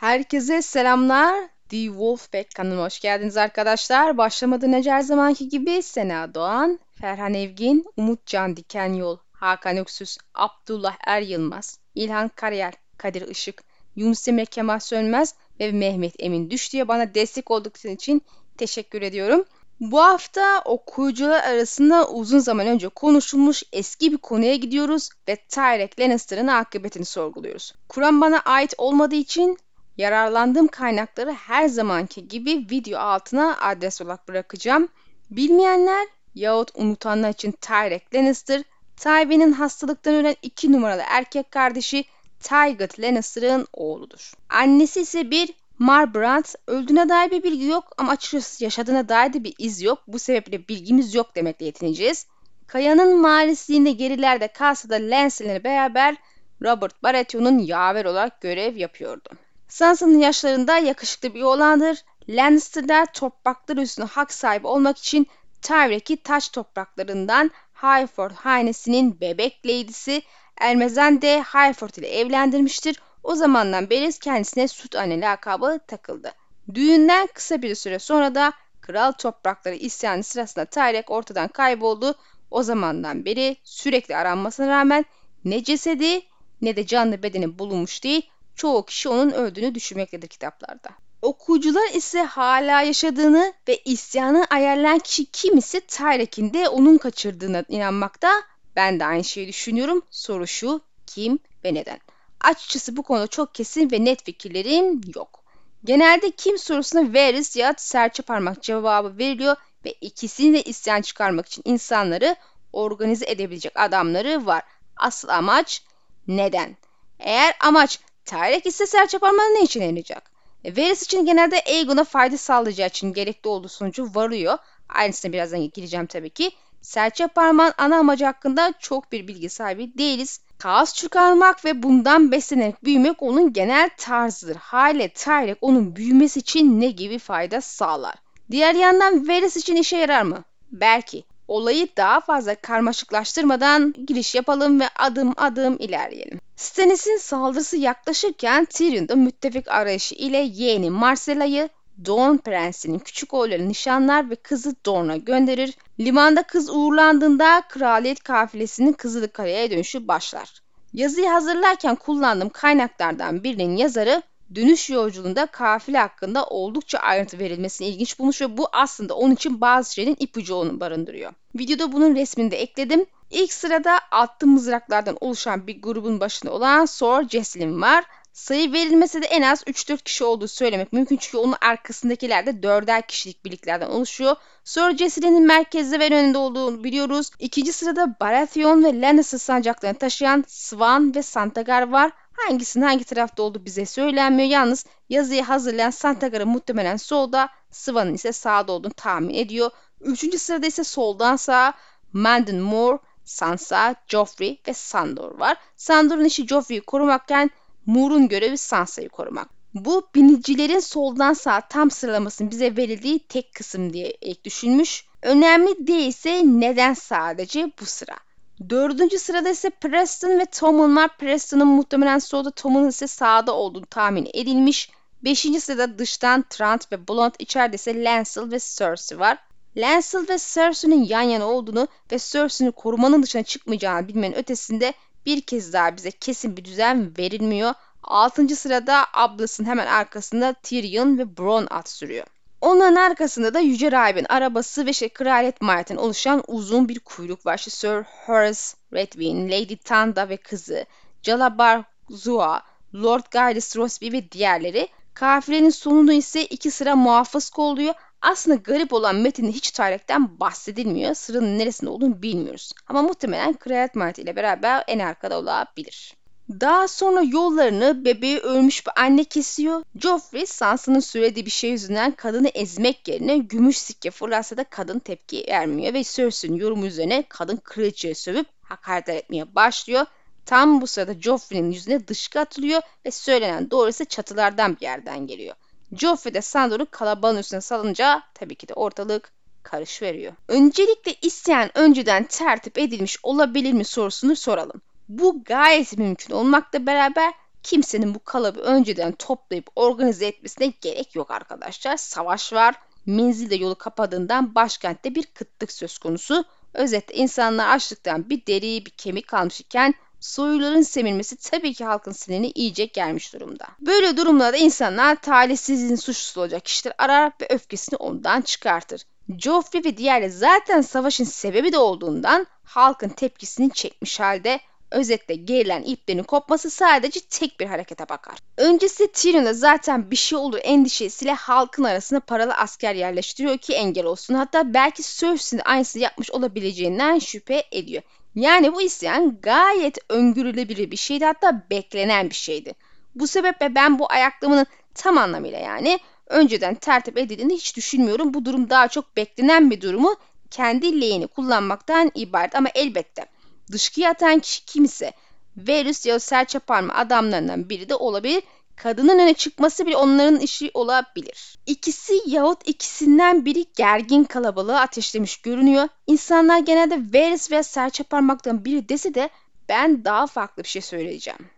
Herkese selamlar. The Wolfpack kanalına hoş geldiniz arkadaşlar. Başlamadan önce her zamanki gibi Sena Doğan, Ferhan Evgin, Umut Can Diken Yol, Hakan Öksüz, Abdullah Er Yılmaz, İlhan Karayel, Kadir Işık, Yunus Emre Kemal Sönmez ve Mehmet Emin Düştü'ye bana destek oldukları için teşekkür ediyorum. Bu hafta okuyucular arasında uzun zaman önce konuşulmuş eski bir konuya gidiyoruz ve Tyrek Lannister'ın akıbetini sorguluyoruz. Kur'an bana ait olmadığı için yararlandığım kaynakları her zamanki gibi video altına adres olarak bırakacağım. Bilmeyenler yahut unutanlar için Tyrek Lannister, Tywin'in hastalıktan ölen iki numaralı erkek kardeşi Tygert Lannister'ın oğludur. Annesi ise bir Marbrand öldüğüne dair bir bilgi yok ama açıkçası yaşadığına dair de bir iz yok. Bu sebeple bilgimiz yok demekle yetineceğiz. Kaya'nın malisliğinde gerilerde kalsa da Lancel'le beraber Robert Baratheon'un yaver olarak görev yapıyordu. Sansa'nın yaşlarında yakışıklı bir oğlandır. Lannister'lar topraklar üstüne hak sahibi olmak için Tyrek'i taş topraklarından Highford hanesinin bebek lady'si Ermezen de Highford ile evlendirmiştir. O zamandan beri kendisine süt anne lakabı takıldı. Düğünden kısa bir süre sonra da kral toprakları isyanı sırasında Tyrek ortadan kayboldu. O zamandan beri sürekli aranmasına rağmen ne cesedi ne de canlı bedeni bulunmuş değil. Çoğu kişi onun öldüğünü düşünmektedir kitaplarda. Okuyucular ise hala yaşadığını ve isyanı ayarlayan kişi kim ise Tyrek'in de onun kaçırdığına inanmakta. Ben de aynı şeyi düşünüyorum. Soru şu, kim ve neden? Açıkçası bu konuda çok kesin ve net fikirlerim yok. Genelde kim sorusuna veris ya serçe parmak cevabı veriliyor ve ikisini de isyan çıkarmak için insanları organize edebilecek adamları var. Asıl amaç neden? Eğer amaç Tyrek ise serçe parmağı ne için yarayacak? E, Varys için genelde Aegon'a fayda sağlayacağı için gerekli olduğu sonucu varıyor. Aynısına birazdan gireceğim tabii ki. Serçe parmağın ana amacı hakkında çok bir bilgi sahibi değiliz. Kaos çıkarmak ve bundan beslenerek büyümek onun genel tarzıdır. Hale Tyrek onun büyümesi için ne gibi fayda sağlar? Diğer yandan Varys için işe yarar mı? Belki. Olayı daha fazla karmaşıklaştırmadan giriş yapalım ve adım adım ilerleyelim. Stannis'in saldırısı yaklaşırken Tyrion da müttefik arayışı ile yeğeni Marcella'yı Dorne Prensi'nin küçük oğullarını nişanlar ve kızı Dorne'a gönderir. Limanda kız uğurlandığında kraliyet kafilesinin Kızılkale'ye dönüşü başlar. Yazıyı hazırlarken kullandığım kaynaklardan birinin yazarı dönüş yolculuğunda kafile hakkında oldukça ayrıntı verilmesini ilginç bulmuş ve bu aslında onun için bazı şeylerin ipucu onu barındırıyor. Videoda bunun resmini de ekledim. İlk sırada attı mızraklardan oluşan bir grubun başında olan Sor Jesselyn var. Sayı verilmese de en az 3-4 kişi olduğu söylemek mümkün çünkü onun arkasındakiler de 4'er kişilik birliklerden oluşuyor. Sir Jesselyn'in merkezde ve önünde olduğunu biliyoruz. İkinci sırada Baratheon ve Lannister sancaklarını taşıyan Swan ve Santagar var. Hangisinin hangi tarafta olduğu bize söylenmiyor. Yalnız yazıyı hazırlayan Santagar'ın muhtemelen solda, Swan'ın ise sağda olduğunu tahmin ediyor. Üçüncü sırada ise soldan sağa Mandon Moore, Sansa, Joffrey ve Sandor var. Sandor'un işi Joffrey'i korumakken Moore'un görevi Sansa'yı korumak. Bu binicilerin soldan sağa tam sıralamasının bize verildiği tek kısım diye ilk düşünmüş. Önemli değilse neden sadece bu sıra? Dördüncü sırada ise Preston ve Tom'un var. Preston'ın muhtemelen solda, Tom'un ise sağda olduğunu tahmin edilmiş. Beşinci sırada dıştan Trant ve Blond, içeride ise Lancel ve Cersei var. Lancel ve Cersei'nin yan yana olduğunu ve Cersei'nin korumanın dışına çıkmayacağını bilmenin ötesinde bir kez daha bize kesin bir düzen verilmiyor. 6. sırada ablasının hemen arkasında Tyrion ve Bronn at sürüyor. Onların arkasında da Yüce Rahib'in arabası ve şey kraliyet mahiyetten oluşan uzun bir kuyruk var. İşte Sir Horace Redwine, Lady Tanda ve kızı, Jalabar Zua, Lord Gaius Rosby ve diğerleri. Kafilenin sonunda ise iki sıra muhafız kolluyor. Aslında garip olan metinde hiç Tyrek'ten bahsedilmiyor. Sıranın neresinde olduğunu bilmiyoruz. Ama muhtemelen kraliyet mahiyeti ile beraber en arkada olabilir. Daha sonra yollarını bebeği ölmüş bir anne kesiyor. Joffrey Sansa'nın söylediği bir şey yüzünden kadını ezmek yerine gümüş sikke fırlatsa da kadın tepki vermiyor ve Cersei'nin yorumu üzerine kadın kraliçeye sövüp hakaret etmeye başlıyor. Tam bu sırada Joffrey'nin yüzüne dışkı atılıyor ve söylenen doğru ise çatılardan bir yerden geliyor. Joffrey de Sandor'u kalabalığın üstüne salınca tabii ki de ortalık karış veriyor. Öncelikle isyan önceden tertip edilmiş olabilir mi sorusunu soralım. Bu gayet mümkün olmakla beraber kimsenin bu kalıbı önceden toplayıp organize etmesine gerek yok arkadaşlar. Savaş var. Menzil de yolu kapadığından başkentte bir kıtlık söz konusu. Özetle insanlar açlıktan bir deri bir kemik kalmış iken soyuların semirmesi tabii ki halkın sinirini iyice gelmiş durumda. Böyle durumlarda insanlar talihsizliğin suçlusu olacak kişiler arar ve öfkesini ondan çıkartır. Joffrey ve diğerleri zaten savaşın sebebi de olduğundan halkın tepkisini çekmiş halde Özetle gerilen iplerin kopması sadece tek bir harekete bakar. Öncesi Tyrion'da zaten bir şey olur endişesiyle halkın arasına paralı asker yerleştiriyor ki engel olsun. Hatta belki Cersei'nin aynısını yapmış olabileceğinden şüphe ediyor. Yani bu isyan gayet öngörülebilir bir şeydi hatta beklenen bir şeydi. Bu sebeple ben bu ayaklamanın tam anlamıyla yani önceden tertip edildiğini hiç düşünmüyorum. Bu durum daha çok beklenen bir durumu kendi lehini kullanmaktan ibaret ama elbette dışkıya atan kişi kimse Verus ya serçe parma adamlarından biri de olabilir. Kadının öne çıkması bile onların işi olabilir. İkisi yahut ikisinden biri gergin kalabalığı ateşlemiş görünüyor. İnsanlar genelde Varys veya serçe parmaktan biri dese de ben daha farklı bir şey söyleyeceğim.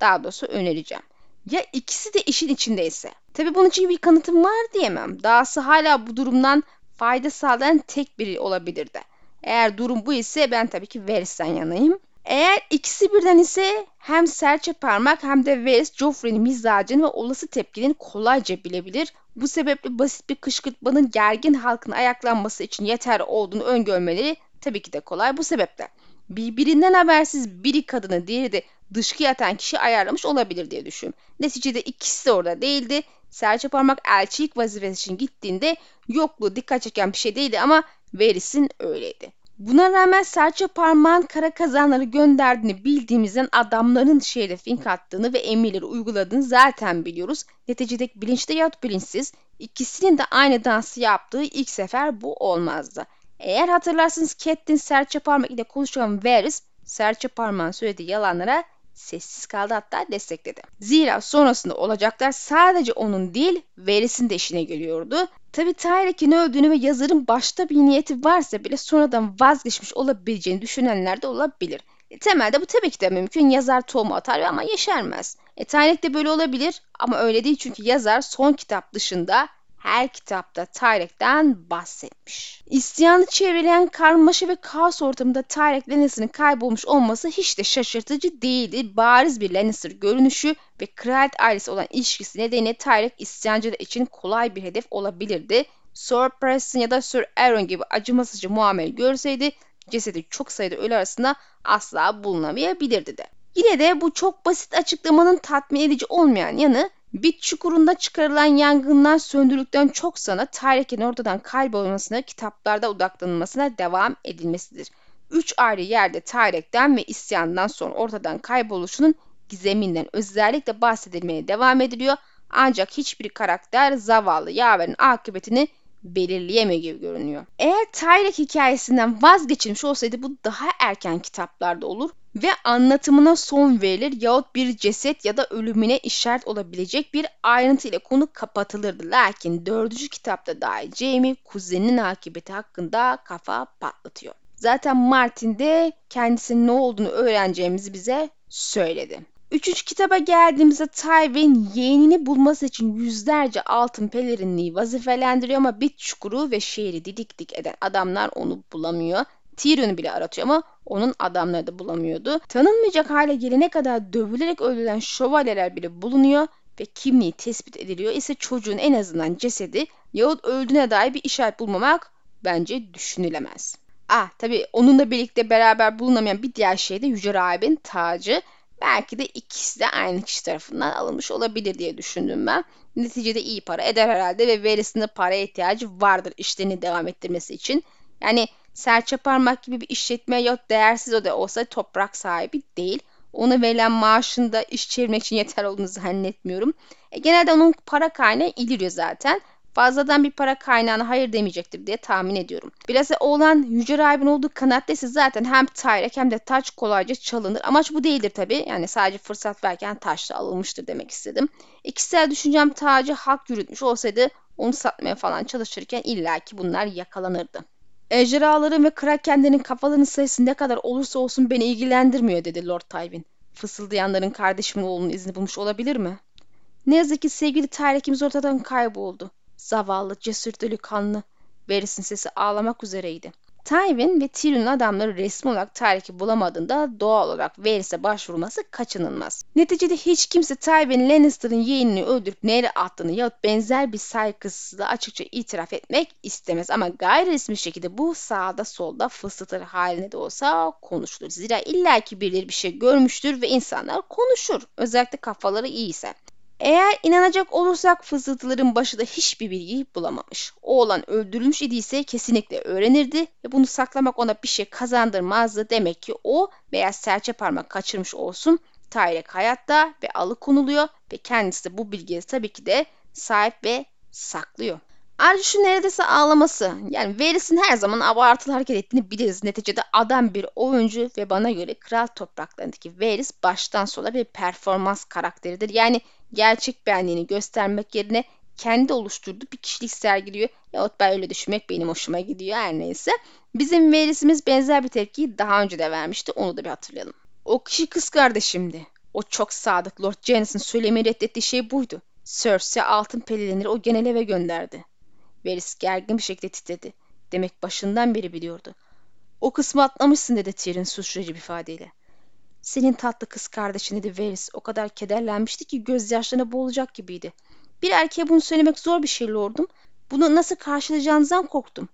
Daha doğrusu önereceğim. Ya ikisi de işin içindeyse. Tabi bunun için bir kanıtım var diyemem. Dahası hala bu durumdan fayda sağlayan tek biri olabilir de. Eğer durum bu ise ben tabii ki Varys'ten yanayım. Eğer ikisi birden ise hem serçe parmak hem de Varys Joffrey'nin mizacını ve olası tepkilerini kolayca bilebilir. Bu sebeple basit bir kışkırtmanın gergin halkın ayaklanması için yeter olduğunu öngörmeleri tabii ki de kolay bu sebeple. Birbirinden habersiz biri kadını diğeri de dışkı yatan kişi ayarlamış olabilir diye düşün. Neticede ikisi de orada değildi. Serçe parmak elçilik vazifesi için gittiğinde yokluğu dikkat çeken bir şey değildi ama Veris'in öyleydi. Buna rağmen serçe parmağın kara kazanları gönderdiğini bildiğimizden adamların şehre fink attığını ve emirleri uyguladığını zaten biliyoruz. Neticede bilinçli yahut bilinçsiz ikisinin de aynı dansı yaptığı ilk sefer bu olmazdı. Eğer hatırlarsınız Catelyn serçe parmak ile konuşan Varys serçe parmağın söylediği yalanlara sessiz kaldı hatta destekledi. Zira sonrasında olacaklar sadece onun değil Varys'in de işine geliyordu. Tabi Tyrick'in öldüğünü ve yazarın başta bir niyeti varsa bile sonradan vazgeçmiş olabileceğini düşünenler de olabilir. E, temelde bu tabii ki de mümkün. Yazar tohumu atar ama yeşermez. E, Tyrick de böyle olabilir ama öyle değil çünkü yazar son kitap dışında her kitapta Tyrek'ten bahsetmiş. İsyanı çevreleyen karmaşa ve kaos ortamında Tyrek Lannister'ın kaybolmuş olması hiç de şaşırtıcı değildi. Bariz bir Lannister görünüşü ve kraliyet ailesi olan ilişkisi nedeniyle Tyrek isyancılar için kolay bir hedef olabilirdi. Sir Preston ya da Sir Aaron gibi acımasızca muamele görseydi cesedi çok sayıda ölü arasında asla bulunamayabilirdi de. Yine de bu çok basit açıklamanın tatmin edici olmayan yanı Bit çukurunda çıkarılan yangınlar söndürülükten çok sonra Tyrek'in ortadan kaybolmasına, kitaplarda odaklanılmasına devam edilmesidir. Üç ayrı yerde Tyrek'ten ve isyandan sonra ortadan kayboluşunun gizeminden özellikle bahsedilmeye devam ediliyor. Ancak hiçbir karakter zavallı yaverin akıbetini belirleyemiyor gibi görünüyor. Eğer Tyrek hikayesinden vazgeçilmiş olsaydı bu daha erken kitaplarda olur ve anlatımına son verilir yahut bir ceset ya da ölümüne işaret olabilecek bir ayrıntı ile konu kapatılırdı. Lakin dördüncü kitapta dahi Jamie kuzeninin akıbeti hakkında kafa patlatıyor. Zaten Martin de kendisinin ne olduğunu öğreneceğimizi bize söyledi. Üçüncü kitaba geldiğimizde Tywin yeğenini bulması için yüzlerce altın pelerinliği vazifelendiriyor ama bit çukuru ve şehri didik dik eden adamlar onu bulamıyor. Tyrion'u bile aratıyor ama onun adamları da bulamıyordu. Tanınmayacak hale gelene kadar dövülerek öldürülen şövalyeler bile bulunuyor ve kimliği tespit ediliyor ise çocuğun en azından cesedi yahut öldüğüne dair bir işaret bulmamak bence düşünülemez. Ah tabi onunla birlikte beraber bulunamayan bir diğer şey de Yüce Rahib'in tacı. Belki de ikisi de aynı kişi tarafından alınmış olabilir diye düşündüm ben. Neticede iyi para eder herhalde ve verisinde paraya ihtiyacı vardır işlerini devam ettirmesi için. Yani serçe parmak gibi bir işletme yok değersiz o da olsa toprak sahibi değil. Ona verilen maaşında iş çevirmek için yeter olduğunu zannetmiyorum. E, genelde onun para kaynağı İlirya zaten fazladan bir para kaynağına hayır demeyecektir diye tahmin ediyorum. Bilhassa oğlan Yüce Rahib'in olduğu kanaatteyse zaten hem Tyrek hem de taç kolayca çalınır. Amaç bu değildir tabi. Yani sadece fırsat verken taş da alınmıştır demek istedim. İkisel düşüncem tacı halk yürütmüş olsaydı onu satmaya falan çalışırken illaki bunlar yakalanırdı. Ejderhaların ve krakenlerin kafalarının sayısı ne kadar olursa olsun beni ilgilendirmiyor dedi Lord Tywin. Fısıldayanların kardeşimin oğlunun izini bulmuş olabilir mi? Ne yazık ki sevgili Tyrek'imiz ortadan kayboldu. Zavallı, cesur delikanlı. Varys'in sesi ağlamak üzereydi. Tywin ve Tyrion'un adamları resmi olarak Tyrik'i bulamadığında doğal olarak Varys'e başvurması kaçınılmaz. Neticede hiç kimse Tywin Lannister'ın yeğenini öldürüp nereye attığını yahut benzer bir saygısızlığı açıkça itiraf etmek istemez. Ama gayri resmi şekilde bu sağda solda fısıltı haline de olsa konuşulur. Zira illaki birileri bir şey görmüştür ve insanlar konuşur. Özellikle kafaları iyiyse. Eğer inanacak olursak fısıltıların başı da hiçbir bilgi bulamamış. Oğlan öldürülmüş idiyse kesinlikle öğrenirdi ve bunu saklamak ona bir şey kazandırmazdı. Demek ki o veya serçe parmak kaçırmış olsun Tyrek hayatta ve alıkonuluyor ve kendisi de bu bilgiye tabii ki de sahip ve saklıyor. Ayrıca şu neredeyse ağlaması. Yani Varys'in her zaman abartılı hareket ettiğini biliriz. Neticede adam bir oyuncu ve bana göre kral topraklarındaki Varys baştan sona bir performans karakteridir. Yani gerçek benliğini göstermek yerine kendi oluşturduğu bir kişilik sergiliyor. Yahut ben öyle düşünmek benim hoşuma gidiyor her neyse. Bizim Varys'imiz benzer bir tepkiyi daha önce de vermişti. Onu da bir hatırlayalım. O kişi kız kardeşimdi. O çok sadık Lord Janice'in söylemeyi reddettiği şey buydu. Cersei altın pelelenleri o genel eve gönderdi. Varys gergin bir şekilde titredi. Demek başından beri biliyordu. O kısmı atlamışsın dedi Tyrion suçlayıcı bir ifadeyle. Senin tatlı kız kardeşin dedi Varys. O kadar kederlenmişti ki gözyaşlarına boğulacak gibiydi. Bir erkeğe bunu söylemek zor bir şey lordum. Bunu nasıl karşılayacağınızdan korktum.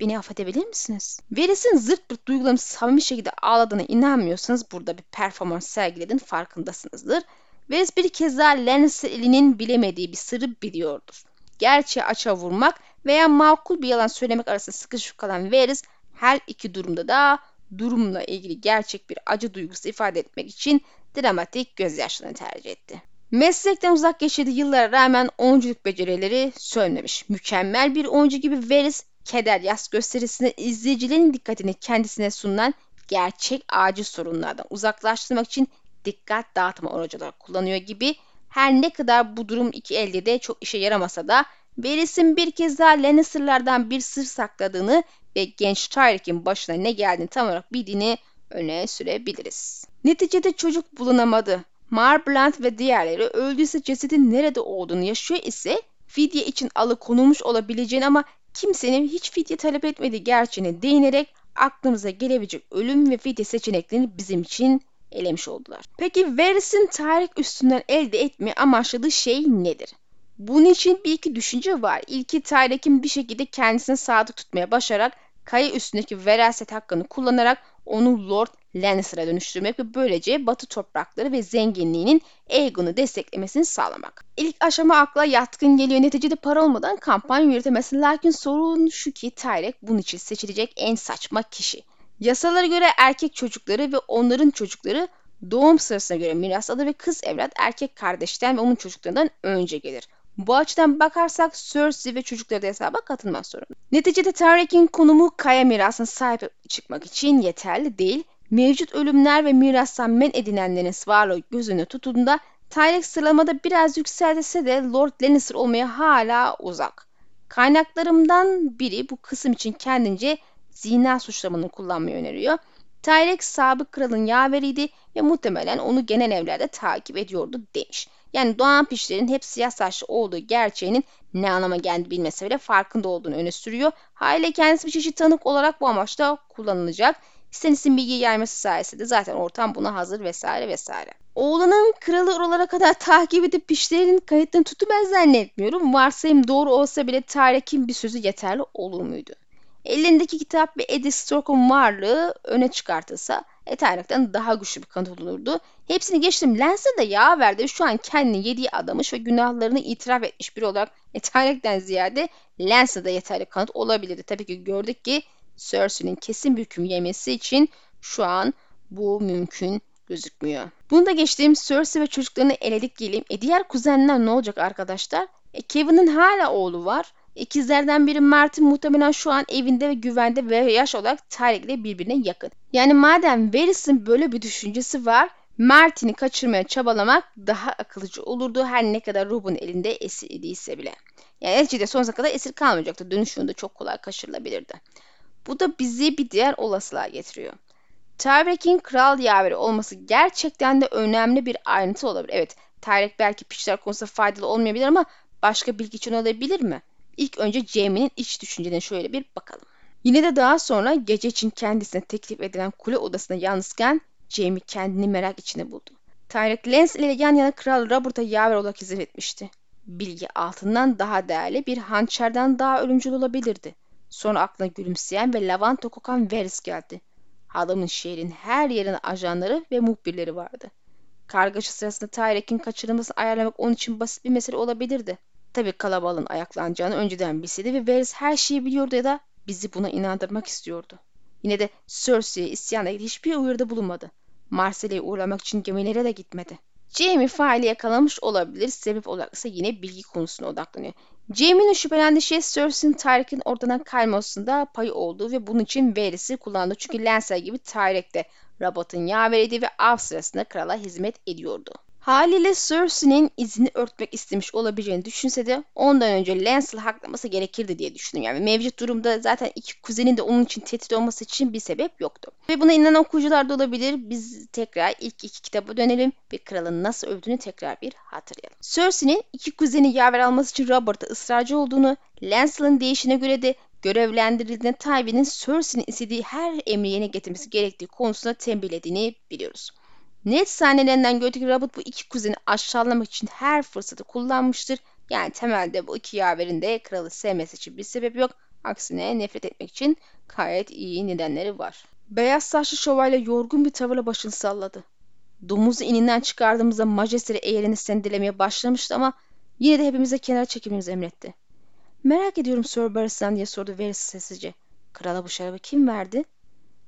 Beni affedebilir misiniz? Varys'in zırt pırt duygularını samimi şekilde ağladığına inanmıyorsanız burada bir performans sergilediğin farkındasınızdır. Varys bir kez daha Lannister bilemediği bir sırrı biliyordur. Gerçeği açığa vurmak veya makul bir yalan söylemek arasında sıkışıp kalan Varys her iki durumda da durumla ilgili gerçek bir acı duygusu ifade etmek için dramatik gözyaşlarını tercih etti. Meslekten uzak geçirdiği yıllara rağmen oyunculuk becerileri sönmemiş. Mükemmel bir oyuncu gibi Varys, keder yas gösterisinde izleyicilerin dikkatini kendisine sunulan gerçek acil sorunlardan uzaklaştırmak için dikkat dağıtma aracı kullanıyor gibi her ne kadar bu durum iki elde de çok işe yaramasa da Varys'in bir kez daha Lannister'lardan bir sır sakladığını ve genç Tyrik'in başına ne geldiğini tam olarak bildiğini öne sürebiliriz. Neticede çocuk bulunamadı. Marblant ve diğerleri öldüyse cesedin nerede olduğunu yaşıyor ise fidye için alıkonulmuş olabileceğini ama kimsenin hiç fidye talep etmediği gerçeğine değinerek aklımıza gelebilecek ölüm ve fidye seçeneklerini bizim için elemiş oldular. Peki Varys'in Tarik üstünden elde etme amaçladığı şey nedir? Bunun için bir iki düşünce var. İlki Tyrik'in bir şekilde kendisine sadık tutmaya başararak kaya üstündeki veraset hakkını kullanarak onu Lord Lannister'a dönüştürmek ve böylece batı toprakları ve zenginliğinin Aegon'u desteklemesini sağlamak. İlk aşama akla yatkın geliyor. Neticede para olmadan kampanya yürütemezsin. Lakin sorun şu ki Tyrek bunun için seçilecek en saçma kişi. Yasalara göre erkek çocukları ve onların çocukları doğum sırasına göre miras alır ve kız evlat erkek kardeşten ve onun çocuklarından önce gelir. Bu açıdan bakarsak Cersei ve çocukları da hesaba katılmak zorunda. Neticede Tyrick'in konumu kaya mirasına sahip çıkmak için yeterli değil. Mevcut ölümler ve mirastan men edinenlerin varlığı gözünü tuttuğunda Tyrick sıralamada biraz yükseltse de Lord Lannister olmaya hala uzak. Kaynaklarımdan biri bu kısım için kendince zina suçlamanı kullanmayı öneriyor. Tyreek sabık kralın yaveriydi ve muhtemelen onu genel evlerde takip ediyordu demiş. Yani Doğan Pişler'in hep siyah saçlı olduğu gerçeğinin ne anlama geldiğini bilmese bile farkında olduğunu öne sürüyor. Haliyle kendisi bir çeşit tanık olarak bu amaçta kullanılacak. Stannis'in bilgi yayması sayesinde zaten ortam buna hazır vesaire vesaire. Oğlanın kralı oralara kadar takip edip pişlerinin kayıtlarını tutu ben zannetmiyorum. Varsayım doğru olsa bile Tarek'in bir sözü yeterli olur muydu? Elindeki kitap ve Eddie Stork'un varlığı öne çıkartılsa Eternak'tan daha güçlü bir kanıt olurdu. Hepsini geçtim. Lens'e de yağ verdi. Şu an kendini yediği adamış ve günahlarını itiraf etmiş biri olarak Eternak'tan ziyade Lens'e de yeterli kanıt olabilirdi. Tabii ki gördük ki Cersei'nin kesin bir hüküm yemesi için şu an bu mümkün gözükmüyor. Bunu da geçtiğim Cersei ve çocuklarını eledik diyelim. E diğer kuzenler ne olacak arkadaşlar? E Kevin'in hala oğlu var. İkizlerden biri Martin muhtemelen şu an evinde ve güvende ve yaş olarak Tarek ile birbirine yakın. Yani madem Varys'in böyle bir düşüncesi var Martin'i kaçırmaya çabalamak daha akılcı olurdu her ne kadar Rob'un elinde esir idiyse bile. Yani neticede sonsuza kadar esir kalmayacaktı. Dönüşünde çok kolay kaçırılabilirdi. Bu da bizi bir diğer olasılığa getiriyor. Tyrek'in kral yaveri olması gerçekten de önemli bir ayrıntı olabilir. Evet, Tyrek belki pişler konusunda faydalı olmayabilir ama başka bilgi için olabilir mi? İlk önce Jaime'nin iç düşüncelerine şöyle bir bakalım. Yine de daha sonra gece için kendisine teklif edilen kule odasında yalnızken Jaime kendini merak içinde buldu. Tyrek Lance ile yan yana Kral Robert'a yaver olarak hizmet etmişti. Bilgi altından daha değerli bir hançerden daha ölümcül olabilirdi. Sonra aklına gülümseyen ve lavanta kokan Varys geldi. Adamın şehrin her yerine ajanları ve muhbirleri vardı. Kargaşa sırasında Tyrek'in kaçırılmasını ayarlamak onun için basit bir mesele olabilirdi. Tabi kalabalığın ayaklanacağını önceden bilseydi ve Varys her şeyi biliyordu ya da bizi buna inandırmak istiyordu. Yine de Cersei'ye isyanla ilgili hiçbir uyarıda bulunmadı. Marsilya'ya uğramak için gemilere de gitmedi. Jamie faili yakalamış olabilir. Sebep olarak ise yine bilgi konusuna odaklanıyor. Jamie'nin şüphelendiği şey Cersei'nin Tyrek'in ortadan kaymasında payı olduğu ve bunun için Varys'i kullandı. Çünkü Lancer gibi Tyrek de Robot'un yaveriydi ve av sırasında krala hizmet ediyordu. Haliyle Cersei'nin izini örtmek istemiş olabileceğini düşünse de ondan önce Lancel'ı haklaması gerekirdi diye düşündüm. Yani mevcut durumda zaten iki kuzenin de onun için tehdit olması için bir sebep yoktu. Ve buna inanan okuyucular da olabilir. Biz tekrar ilk iki kitaba dönelim ve kralın nasıl öldüğünü tekrar bir hatırlayalım. Cersei'nin iki kuzeni yaver alması için Robert'a ısrarcı olduğunu, Lancel'ın değişine göre de görevlendirildiğinde Tywin'in Cersei'nin istediği her emri yerine getirmesi gerektiği konusunda tembihlediğini biliyoruz. Net sahnelerinden gördük Robert bu iki kuzeni aşağılamak için her fırsatı kullanmıştır. Yani temelde bu iki yaverin de kralı sevmesi için bir sebep yok. Aksine nefret etmek için gayet iyi nedenleri var. Beyaz saçlı şövalye yorgun bir tavırla başını salladı. Domuzu ininden çıkardığımızda majesteri eğerini sendelemeye başlamıştı ama yine de hepimize kenara çekilmemizi emretti. Merak ediyorum Sir Barristan diye sordu Varys sessizce. Krala bu şarabı kim verdi?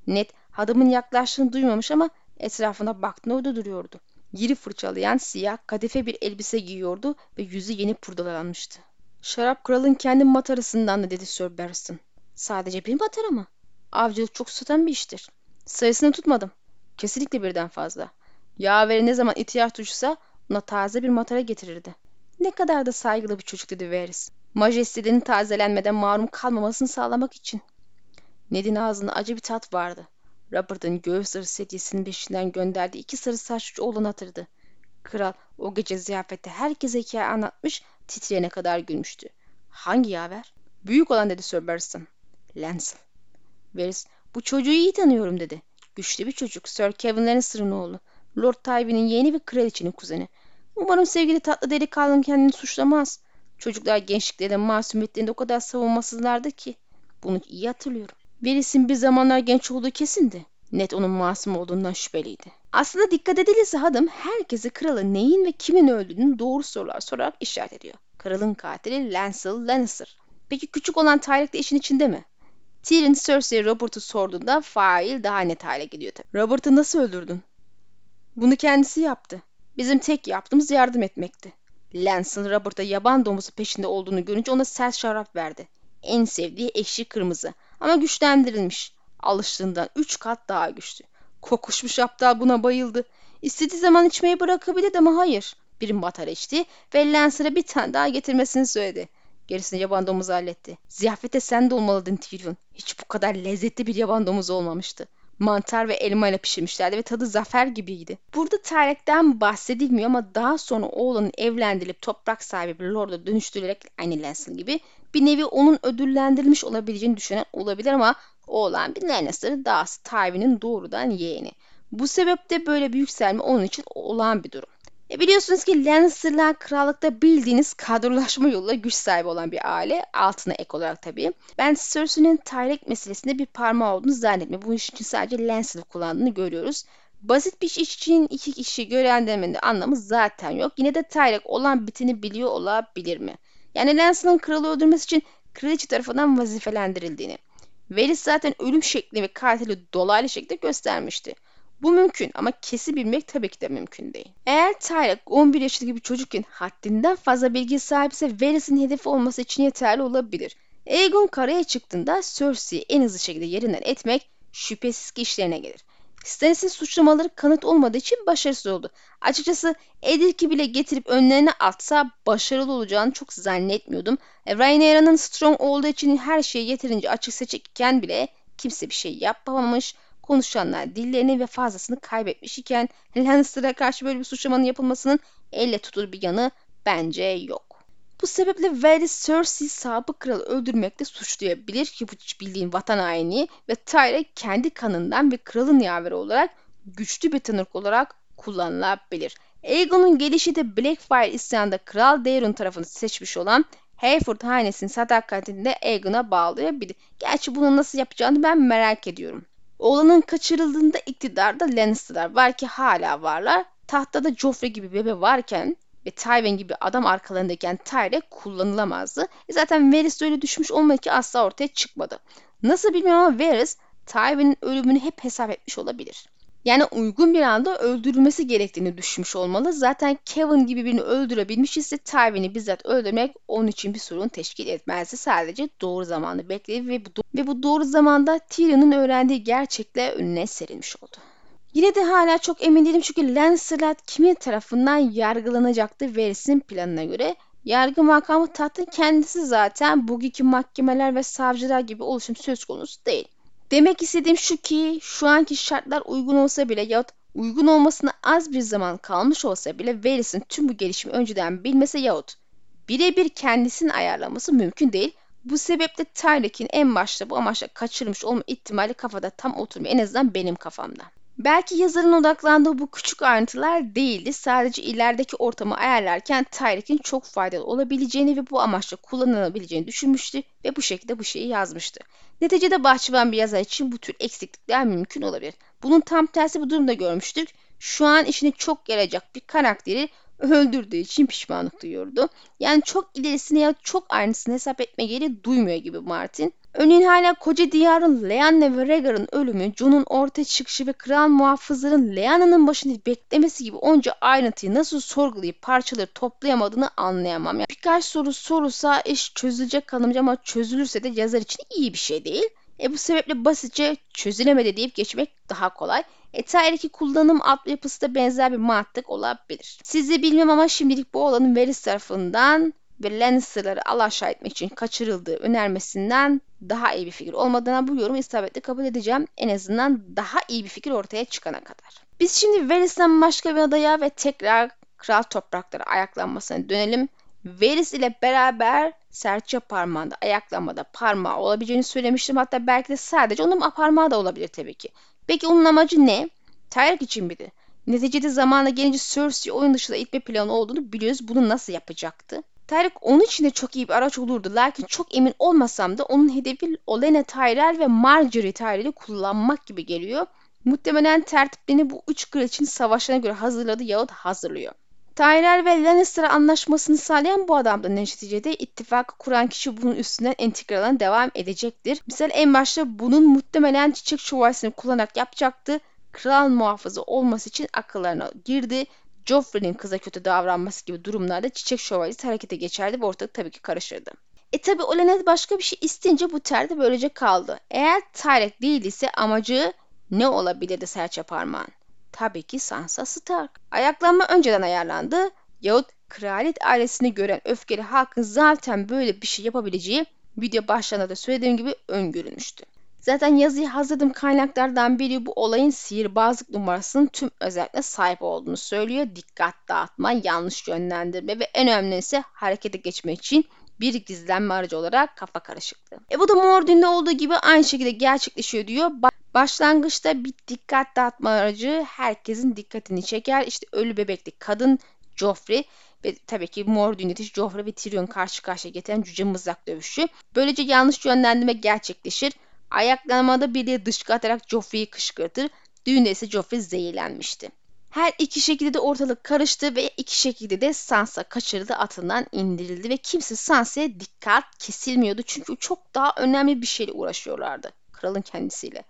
Ned adamın yaklaştığını duymamış ama Etrafına baktığında duruyordu. Yeri fırçalayan siyah kadife bir elbise giyiyordu ve yüzü yeni purdalanmıştı. Şarap kralın kendi matarasından da dedi Sir Barristan. Sadece bir matara mı? Avcılık çok satan bir iştir. Sayısını tutmadım. Kesinlikle birden fazla. Yaveri ne zaman ihtiyaç duysa ona taze bir matara getirirdi. Ne kadar da saygılı bir çocuk dedi Varys. Majestelerinin tazelenmeden mahrum kalmamasını sağlamak için. Ned'in ağzında acı bir tat vardı. Robert'ın göğüs sarısı hediyesinin peşinden gönderdiği iki sarı saçlı oğlanı hatırladı. Kral o gece ziyafette herkese hikaye anlatmış, titreyene kadar gülmüştü. Hangi yaver? Büyük olan dedi Sir Barristan. Lancel. Varys, bu çocuğu iyi tanıyorum dedi. Güçlü bir çocuk, Sir Kevin Lannister'ın oğlu. Lord Tywin'in yeğeni ve kraliçenin kuzeni. Umarım sevgili tatlı delikanlının kendini suçlamaz. Çocuklar gençliklerinde masumiyetlerinde o kadar savunmasızlardı ki. Bunu iyi hatırlıyorum. Veris'in bir zamanlar genç olduğu kesindi. Net onun masum olduğundan şüpheliydi. Aslında dikkat edilirse Hadım herkesi kralın neyin ve kimin öldüğünü doğru sorular sorarak işaret ediyor. Kralın katili Lancel Lannister. Peki küçük olan Tyrick de işin içinde mi? Tyrion Cersei'ye Robert'ı sorduğunda fail daha net hale geliyor tabii. Robert'ı nasıl öldürdün? Bunu kendisi yaptı. Bizim tek yaptığımız yardım etmekti. Lancel Robert'a yaban domuzu peşinde olduğunu görünce ona sert şarap verdi. En sevdiği ekşi kırmızı ama güçlendirilmiş. Alıştığından üç kat daha güçlü. Kokuşmuş aptal buna bayıldı. İstediği zaman içmeyi bırakabilirdi ama hayır. Bir matar içti ve Lancer'a bir tane daha getirmesini söyledi. Gerisini yaban domuzu halletti. Ziyafete sen de olmalıydın Tyrion. Hiç bu kadar lezzetli bir yaban domuzu olmamıştı. Mantar ve elma ile pişirmişlerdi ve tadı zafer gibiydi. Burada Tyrek'ten bahsedilmiyor ama daha sonra oğlunun evlendirilip toprak sahibi bir lorda dönüştürülerek aynı Lancel gibi bir nevi onun ödüllendirilmiş olabileceğini düşünen olabilir ama oğlan bir Lannister dahası Tywin'in doğrudan yeğeni. Bu sebeple böyle bir yükselme onun için olağan bir durum. E biliyorsunuz ki Lannister'lar krallıkta bildiğiniz kadrolaşma yoluyla güç sahibi olan bir aile. Altına ek olarak tabii. Ben Cersei'nin Tyrek meselesinde bir parmağı olduğunu zannetmiyorum. Bu iş için sadece Lannister'ı kullandığını görüyoruz. Basit bir iş için iki kişi görevlendirmenin anlamı zaten yok. Yine de Tyrek olan bitini biliyor olabilir mi? Yani Lancel'ın kralı öldürmesi için kraliçe tarafından vazifelendirildiğini. Varys zaten ölüm şekli ve katili dolaylı şekilde göstermişti. Bu mümkün ama kesin bilmek tabii ki de mümkün değil. Eğer Tyrek 11 yaşındaki bir çocukken haddinden fazla bilgi sahipse Varys'in hedefi olması için yeterli olabilir. Aegon karaya çıktığında Cersei'yi en hızlı şekilde yerinden etmek şüphesiz ki işlerine gelir. Stannis'in suçlamaları kanıt olmadığı için başarısız oldu. Açıkçası Edirk'i bile getirip önlerine atsa başarılı olacağını çok zannetmiyordum. E, Rhaenyra'nın strong olduğu için her şeyi yeterince açık seçikken bile kimse bir şey yapamamış. konuşanlar dillerini ve fazlasını kaybetmiş iken Lannister'a karşı böyle bir suçlamanın yapılmasının elle tutulur bir yanı bence yok. Bu sebeple Varys Cersei sabık kralı öldürmekle suçlayabilir ki bu bildiğin vatan haini ve Tyrion kendi kanından bir kralın yaveri olarak güçlü bir tanık olarak kullanılabilir. Aegon'un gelişi de Blackfyre isyanında Kral Daeron tarafını seçmiş olan Hayford hanesinin sadakatini de Aegon'a bağlayabilir. Gerçi bunu nasıl yapacağını ben merak ediyorum. Oğlanın kaçırıldığında iktidarda Lannister'lar var ki hala varlar. Tahtada Joffrey gibi bebe varken ve Tywin gibi adam arkalarındayken Tyre kullanılamazdı. E zaten Varys öyle düşmüş olmadı ki asla ortaya çıkmadı. Nasıl bilmiyorum ama Varys Tywin'in ölümünü hep hesap etmiş olabilir. Yani uygun bir anda öldürülmesi gerektiğini düşünmüş olmalı. Zaten Kevin gibi birini öldürebilmiş ise Tywin'i bizzat öldürmek onun için bir sorun teşkil etmezdi. Sadece doğru zamanı bekledi ve bu, ve bu doğru zamanda Tyrion'un öğrendiği gerçekle önüne serilmiş oldu. Yine de hala çok emin değilim çünkü Lancelot kimin tarafından yargılanacaktı Varys'in planına göre. Yargı makamı tahtın kendisi zaten bugünkü mahkemeler ve savcılar gibi oluşum söz konusu değil. Demek istediğim şu ki şu anki şartlar uygun olsa bile yahut uygun olmasına az bir zaman kalmış olsa bile Varys'in tüm bu gelişimi önceden bilmesi yahut birebir kendisini ayarlaması mümkün değil. Bu sebeple Tyrick'in en başta bu amaçla kaçırmış olma ihtimali kafada tam oturmuyor. En azından benim kafamda. Belki yazarın odaklandığı bu küçük ayrıntılar değildi. Sadece ilerideki ortamı ayarlarken Tyrick'in çok faydalı olabileceğini ve bu amaçla kullanılabileceğini düşünmüştü ve bu şekilde bu şeyi yazmıştı. Neticede bahçıvan bir yazar için bu tür eksiklikler mümkün olabilir. Bunun tam tersi bu durumda görmüştük. Şu an işini çok yarayacak bir karakteri öldürdüğü için pişmanlık duyuyordu. Yani çok ilerisini ya çok aynısını hesap etme geri duymuyor gibi Martin. Örneğin hala koca diyarın Leanne ve Rhaegar'ın ölümü, Jon'un ortaya çıkışı ve kral muhafızların Leanna'nın başını beklemesi gibi onca ayrıntıyı nasıl sorgulayıp parçaları toplayamadığını anlayamam. Yani birkaç soru sorulsa iş çözülecek kalınca ama çözülürse de yazar için iyi bir şey değil. E bu sebeple basitçe çözülemedi deyip geçmek daha kolay. E Tyreek'i kullanım altyapısı da benzer bir mantık olabilir. Sizi bilmem ama şimdilik bu olanın Varys tarafından ve Lannister'ları alaşağı etmek için kaçırıldığı önermesinden daha iyi bir fikir olmadığına bu yorumu isabetle kabul edeceğim. En azından daha iyi bir fikir ortaya çıkana kadar. Biz şimdi Varys'ten başka bir adaya ve tekrar kral toprakları ayaklanmasına dönelim. Varys ile beraber serçe parmağında ayaklanmada parmağı olabileceğini söylemiştim. Hatta belki de sadece onun parmağı da olabilir tabii ki. Peki onun amacı ne? Tyrick için miydi? Neticede zamanla gelince Cersei oyun dışında itme planı olduğunu biliyoruz. Bunu nasıl yapacaktı? Tarık onun için de çok iyi bir araç olurdu. Lakin çok emin olmasam da onun hedefi Olenna Tyrell ve Marjorie Tyrell'i kullanmak gibi geliyor. Muhtemelen tertiplerini bu üç kraliçenin savaşlarına göre hazırladı yahut hazırlıyor. Tyrell ve Lannister anlaşmasını sağlayan bu adam da neticede ittifakı kuran kişi bunun üstünden entegralına devam edecektir. Misal en başta bunun muhtemelen çiçek şövalyesini kullanarak yapacaktı. Kral muhafızı olması için akıllarına girdi Joffrey'nin kıza kötü davranması gibi durumlarda çiçek şövalyesi harekete geçerdi ve ortalık tabii ki karışırdı. E tabi Olenna başka bir şey isteyince bu ter böylece kaldı. Eğer Tyrek değil ise amacı ne olabilirdi serçe parmağın? Tabii ki Sansa Stark. Ayaklanma önceden ayarlandı yahut kraliyet ailesini gören öfkeli halkın zaten böyle bir şey yapabileceği video başlarında da söylediğim gibi öngörülmüştü. Zaten yazıyı hazırladığım kaynaklardan biri bu olayın sihirbazlık numarasının tüm özellikle sahip olduğunu söylüyor. Dikkat dağıtma, yanlış yönlendirme ve en önemlisi harekete geçmek için bir gizlenme aracı olarak kafa karışıklığı. E bu da Mordin'de olduğu gibi aynı şekilde gerçekleşiyor diyor. Başlangıçta bir dikkat dağıtma aracı herkesin dikkatini çeker. İşte ölü bebekli kadın Joffrey ve tabii ki Mor yönetici Joffrey ve Tyrion karşı karşıya getiren cüce mızrak dövüşü. Böylece yanlış yönlendirme gerçekleşir. Ayaklanmada biri dışkı atarak Joffrey'i kışkırtır. Düğünde ise Joffrey zehirlenmişti. Her iki şekilde de ortalık karıştı ve iki şekilde de Sansa kaçırıldı atından indirildi ve kimse Sansa'ya dikkat kesilmiyordu çünkü çok daha önemli bir şeyle uğraşıyorlardı kralın kendisiyle.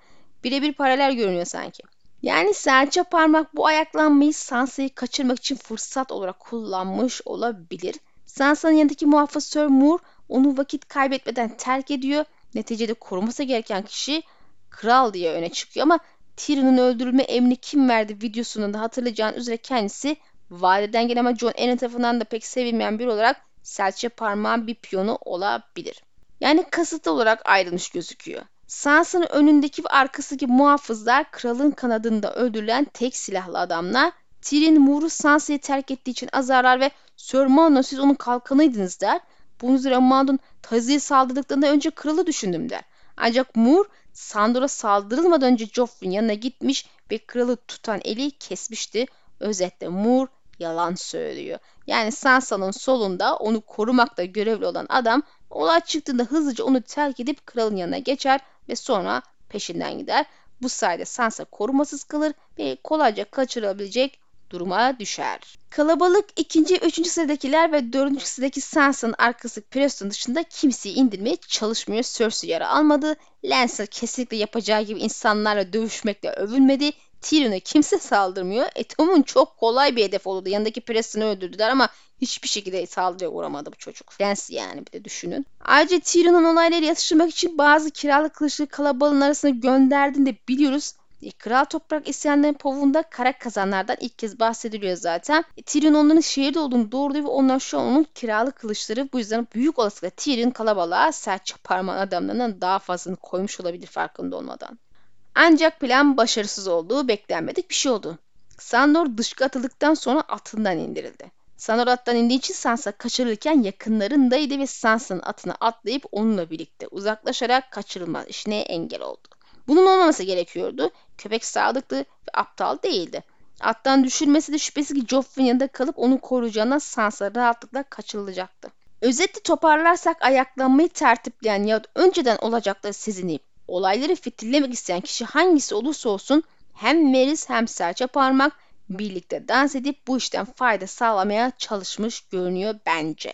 Birebir paralel görünüyor sanki. Yani serçe parmak bu ayaklanmayı Sansa'yı kaçırmak için fırsat olarak kullanmış olabilir. Sansa'nın yanındaki muhafız Sir Moore onu vakit kaybetmeden terk ediyor neticede koruması gereken kişi kral diye öne çıkıyor ama Tyrion'un öldürülme emrini kim verdi videosunda da hatırlayacağın üzere kendisi vadeden gelen ama John Arryn tarafından da pek sevilmeyen bir olarak serçe parmağın bir piyonu olabilir. Yani kasıtlı olarak ayrılmış gözüküyor. Sansa'nın önündeki ve arkasındaki muhafızlar kralın kanadında öldürülen tek silahlı adamlar. Tyrion Moore'u Sansa'yı terk ettiği için azarlar ve Sir Mano siz onun kalkanıydınız der. Bunun üzerine Mandon Tazi'ye saldırdıklarında önce kralı düşündüm der. Ancak Moore Sandor'a saldırılmadan önce Joffrey'in yanına gitmiş ve kralı tutan eli kesmişti. Özetle Moore yalan söylüyor. Yani Sansa'nın solunda onu korumakta görevli olan adam olay çıktığında hızlıca onu terk edip kralın yanına geçer ve sonra peşinden gider. Bu sayede Sansa korumasız kalır ve kolayca kaçırılabilecek duruma düşer. Kalabalık ikinci üçüncü sıradakiler ve dördüncü sıradaki Sansa'nın arkası Preston dışında kimseyi indirmeye çalışmıyor. Cersei yara almadı. Lancer kesinlikle yapacağı gibi insanlarla dövüşmekle övülmedi. Tyrion'a kimse saldırmıyor. E Tom'un çok kolay bir hedef oldu. Yanındaki Preston'ı öldürdüler ama hiçbir şekilde saldırıya uğramadı bu çocuk. Lens yani bir de düşünün. Ayrıca Tyrion'un olayları yatıştırmak için bazı kiralık kılıçlı kalabalığın arasına gönderdiğini de biliyoruz. E, Kral Toprak isyanların povunda kara kazanlardan ilk kez bahsediliyor zaten. E, Tyrion onların şehirde olduğunu doğruluyor ve onlar şu an onun kiralık kılıçları. Bu yüzden büyük olasılıkla Tyrion kalabalığa sert çaparman adamlarından daha fazlasını koymuş olabilir farkında olmadan. Ancak plan başarısız olduğu beklenmedik bir şey oldu. Sandor dışkı atıldıktan sonra atından indirildi. Sandor attan indiği için Sansa kaçırılırken yakınlarındaydı ve Sansa'nın atına atlayıp onunla birlikte uzaklaşarak kaçırılma işine engel oldu. Bunun olmaması gerekiyordu. Köpek sadıktı ve aptal değildi. Attan düşürmesi de şüphesiz ki Joffrey'in yanında kalıp onu koruyacağından Sansa rahatlıkla kaçırılacaktı. Özetle toparlarsak ayaklanmayı tertipleyen ya önceden olacakları sezinleyip olayları fitillemek isteyen kişi hangisi olursa olsun hem Meris hem serçe parmak birlikte dans edip bu işten fayda sağlamaya çalışmış görünüyor bence.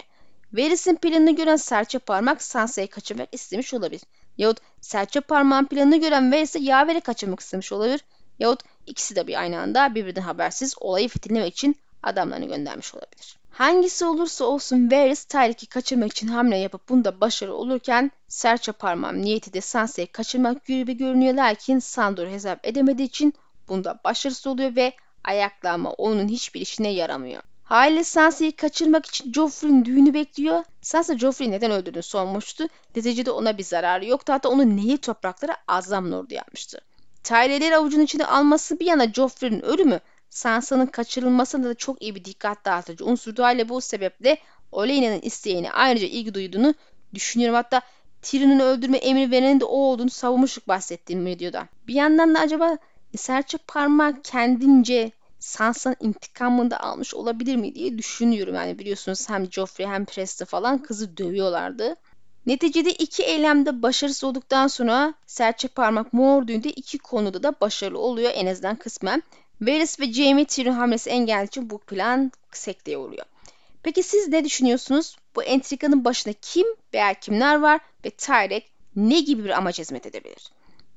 Veris'in planını gören serçe parmak Sansa'yı kaçırmak istemiş olabilir. Yahut serçe parmağın planını gören Veris'e yavere kaçırmak istemiş olabilir. Yahut ikisi de bir aynı anda birbirinden habersiz olayı fitillemek için adamlarını göndermiş olabilir. Hangisi olursa olsun Varys Tyrik'i kaçırmak için hamle yapıp bunda başarılı olurken serçe parmağın niyeti de Sansa'yı kaçırmak gibi görünüyor lakin Sandor hesap edemediği için bunda başarısız oluyor ve ayaklanma onun hiçbir işine yaramıyor. Haliyle Sansa'yı kaçırmak için Joffrey'in düğünü bekliyor. Sansa Joffrey'i neden öldürdüğünü sormuştu. Neticede ona bir zararı yoktu. Hatta onun neyi topraklara azam Lord'u yapmıştı. Tyrell'leri avucunun içine alması bir yana Joffrey'nin ölümü Sansa'nın kaçırılmasında da çok iyi bir dikkat dağıtıcı unsurdu. Haliyle bu sebeple Oleina'nın isteğini ayrıca ilgi duyduğunu düşünüyorum. Hatta Tyrion'u öldürme emri verenin de o olduğunu savunmuşluk bahsettiğim videoda. Bir yandan da acaba serçe parmak kendince Sansa'nın intikamını da almış olabilir mi diye düşünüyorum. Yani biliyorsunuz hem Joffrey hem Presta falan kızı dövüyorlardı. Neticede iki eylemde başarısız olduktan sonra serçe parmak mor düğünde iki konuda da başarılı oluyor en azından kısmen. Varys ve Jaime Tyrion hamlesi engelli için bu plan sekteye uğruyor. Peki siz ne düşünüyorsunuz? Bu entrikanın başında kim veya kimler var ve Tyrek ne gibi bir amaç hizmet edebilir?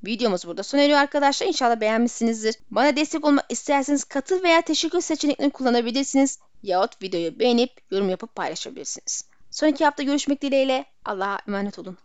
Videomuz burada sona eriyor arkadaşlar. İnşallah beğenmişsinizdir. Bana destek olmak isterseniz katıl veya teşekkür seçeneklerini kullanabilirsiniz. Yahut videoyu beğenip yorum yapıp paylaşabilirsiniz. Sonraki hafta görüşmek dileğiyle. Allah'a emanet olun.